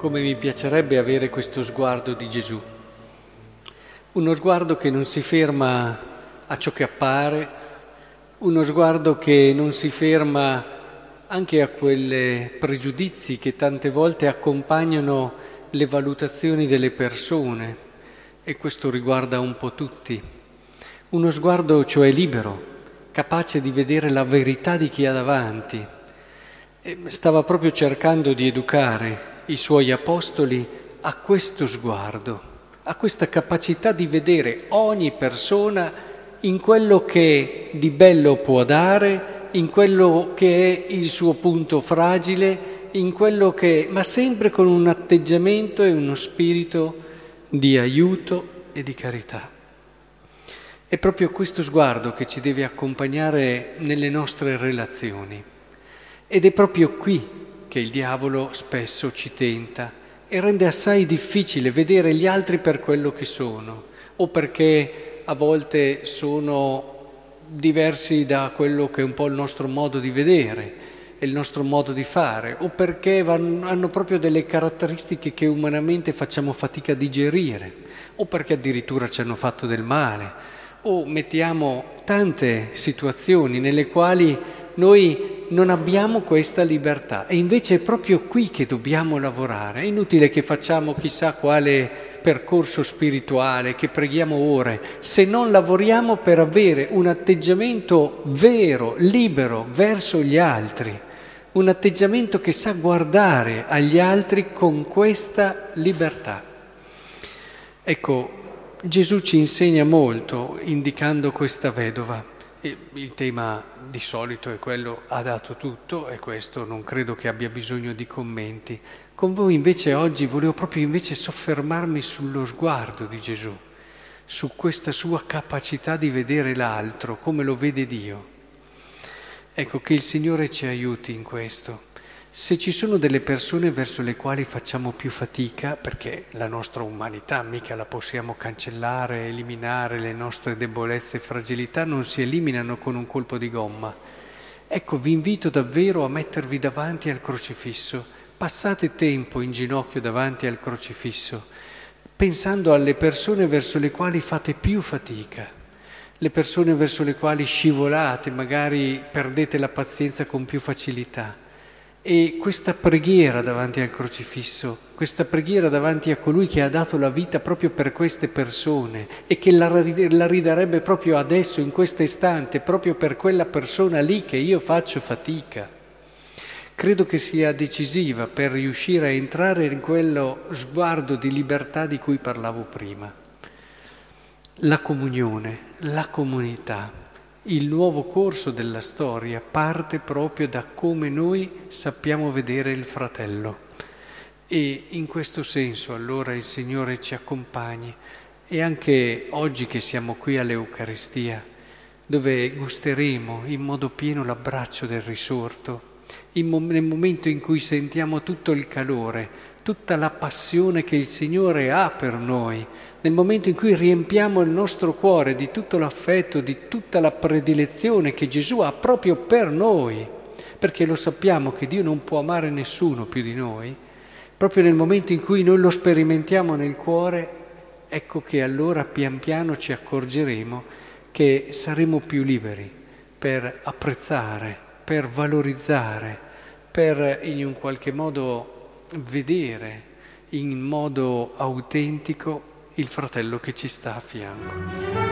come mi piacerebbe avere questo sguardo di Gesù. Uno sguardo che non si ferma a ciò che appare, uno sguardo che non si ferma anche a quei pregiudizi che tante volte accompagnano le valutazioni delle persone e questo riguarda un po' tutti. Uno sguardo cioè libero, capace di vedere la verità di chi ha davanti. E stava proprio cercando di educare i suoi apostoli a questo sguardo, a questa capacità di vedere ogni persona in quello che di bello può dare, in quello che è il suo punto fragile, in quello che, ma sempre con un atteggiamento e uno spirito di aiuto e di carità. È proprio questo sguardo che ci deve accompagnare nelle nostre relazioni. Ed è proprio qui che il diavolo spesso ci tenta e rende assai difficile vedere gli altri per quello che sono, o perché a volte sono diversi da quello che è un po' il nostro modo di vedere e il nostro modo di fare, o perché vanno, hanno proprio delle caratteristiche che umanamente facciamo fatica a digerire, o perché addirittura ci hanno fatto del male, o mettiamo tante situazioni nelle quali noi non abbiamo questa libertà e invece è proprio qui che dobbiamo lavorare. È inutile che facciamo chissà quale percorso spirituale, che preghiamo ore, se non lavoriamo per avere un atteggiamento vero, libero verso gli altri, un atteggiamento che sa guardare agli altri con questa libertà. Ecco, Gesù ci insegna molto indicando questa vedova. Il tema di solito è quello ha dato tutto e questo non credo che abbia bisogno di commenti. Con voi invece oggi volevo proprio invece soffermarmi sullo sguardo di Gesù, su questa sua capacità di vedere l'altro come lo vede Dio. Ecco che il Signore ci aiuti in questo se ci sono delle persone verso le quali facciamo più fatica, perché la nostra umanità mica la possiamo cancellare, eliminare, le nostre debolezze e fragilità non si eliminano con un colpo di gomma. Ecco, vi invito davvero a mettervi davanti al crocifisso, passate tempo in ginocchio davanti al crocifisso, pensando alle persone verso le quali fate più fatica, le persone verso le quali scivolate, magari perdete la pazienza con più facilità e questa preghiera davanti al crocifisso, questa preghiera davanti a colui che ha dato la vita proprio per queste persone e che la, la ridarebbe proprio adesso, in questo istante, proprio per quella persona lì che io faccio fatica, credo che sia decisiva per riuscire a entrare in quello sguardo di libertà di cui parlavo prima. La comunione, la comunità il nuovo corso della storia parte proprio da come noi sappiamo vedere il fratello. E in questo senso allora il Signore ci accompagni e anche oggi che siamo qui all'Eucaristia, dove gusteremo in modo pieno l'abbraccio del risorto, nel momento in cui sentiamo tutto il calore, tutta la passione che il Signore ha per noi, nel momento in cui riempiamo il nostro cuore di tutto l'affetto, di tutta la predilezione che Gesù ha proprio per noi, perché lo sappiamo che Dio non può amare nessuno più di noi, proprio nel momento in cui noi lo sperimentiamo nel cuore, ecco che allora pian piano ci accorgeremo che saremo più liberi per apprezzare, per valorizzare, per in un qualche modo vedere in modo autentico il fratello che ci sta a fianco.